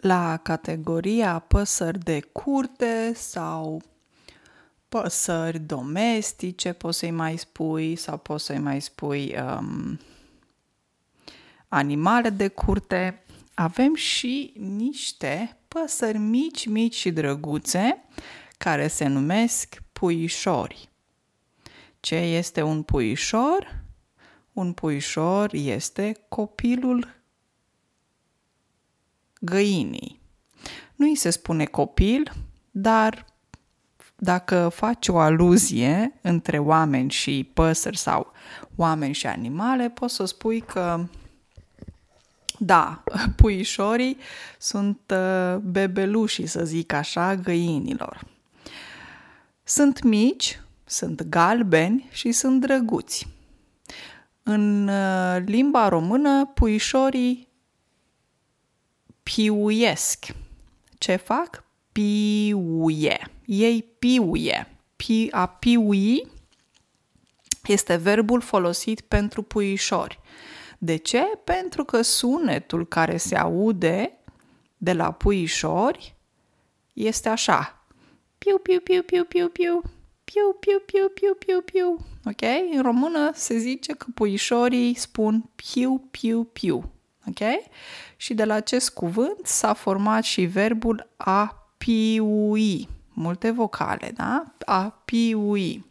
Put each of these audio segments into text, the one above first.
La categoria păsări de curte sau păsări domestice, poți să-i mai spui, sau poți să-i mai spui um, animale de curte, avem și niște păsări mici, mici și drăguțe, care se numesc puișori. Ce este un puișor? Un puișor este copilul găinii. Nu îi se spune copil, dar dacă faci o aluzie între oameni și păsări sau oameni și animale, poți să spui că da, puișorii sunt uh, bebelușii, să zic așa, găinilor. Sunt mici, sunt galbeni și sunt drăguți. În uh, limba română, puișorii piuiesc. Ce fac? Piuie. Ei piuie. Pi, a piui este verbul folosit pentru puișori. De ce? Pentru că sunetul care se aude de la puișori este așa. Piu, piu, piu, piu, piu, piu. Piu, piu, piu, piu, piu, piu. Ok? În română se zice că puișorii spun piu, piu, piu. Ok? Și de la acest cuvânt s-a format și verbul a piui. Multe vocale, da? A piui.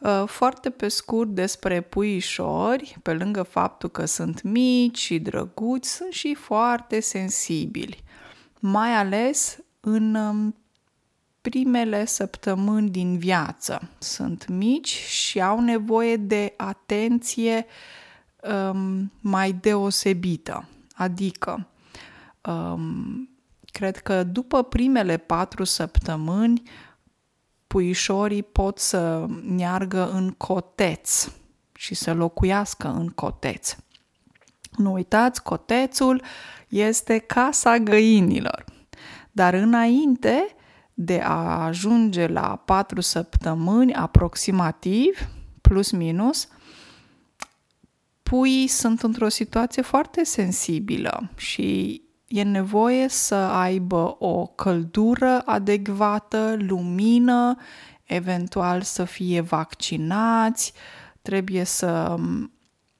Uh, foarte pe scurt despre puișori, pe lângă faptul că sunt mici și drăguți, sunt și foarte sensibili, mai ales în um, primele săptămâni din viață. Sunt mici și au nevoie de atenție um, mai deosebită. Adică, um, cred că după primele patru săptămâni, puișorii pot să meargă în coteț și să locuiască în coteț. Nu uitați, cotețul este casa găinilor. Dar înainte de a ajunge la patru săptămâni aproximativ, plus minus, puii sunt într-o situație foarte sensibilă și e nevoie să aibă o căldură adecvată, lumină, eventual să fie vaccinați, trebuie să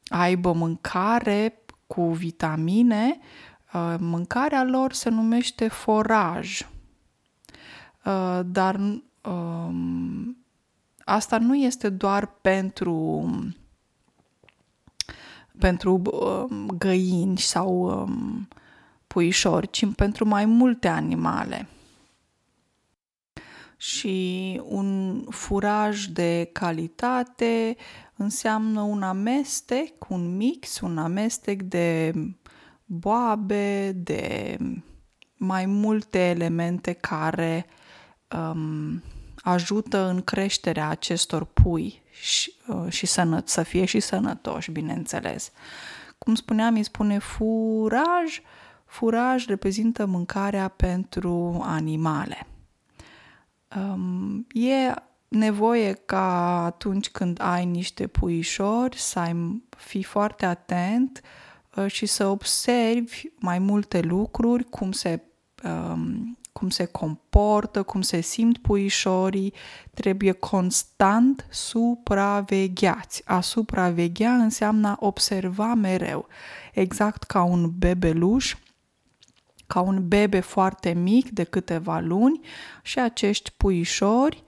aibă mâncare cu vitamine. Uh, mâncarea lor se numește foraj. Uh, dar um, asta nu este doar pentru pentru um, găini sau um, puișori, ci pentru mai multe animale. Și un furaj de calitate înseamnă un amestec, un mix, un amestec de boabe, de mai multe elemente care um, ajută în creșterea acestor pui și, uh, și sănă, să fie și sănătoși, bineînțeles. Cum spuneam, îi spune furaj, Furaj reprezintă mâncarea pentru animale. Um, e nevoie ca atunci când ai niște puișori să ai, fii foarte atent uh, și să observi mai multe lucruri, cum se, um, cum se comportă, cum se simt puișorii, trebuie constant supravegheați. A supraveghea înseamnă a observa mereu, exact ca un bebeluș ca un bebe foarte mic de câteva luni și acești puișori,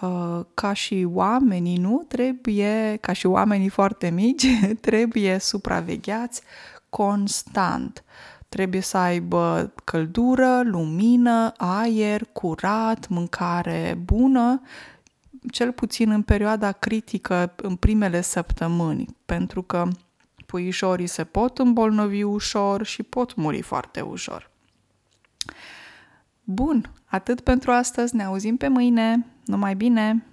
uh, ca și oamenii, nu? Trebuie, ca și oamenii foarte mici, trebuie supravegheați constant. Trebuie să aibă căldură, lumină, aer curat, mâncare bună, cel puțin în perioada critică, în primele săptămâni, pentru că puișorii se pot îmbolnăvi ușor și pot muri foarte ușor. Bun, atât pentru astăzi, ne auzim pe mâine. Numai bine!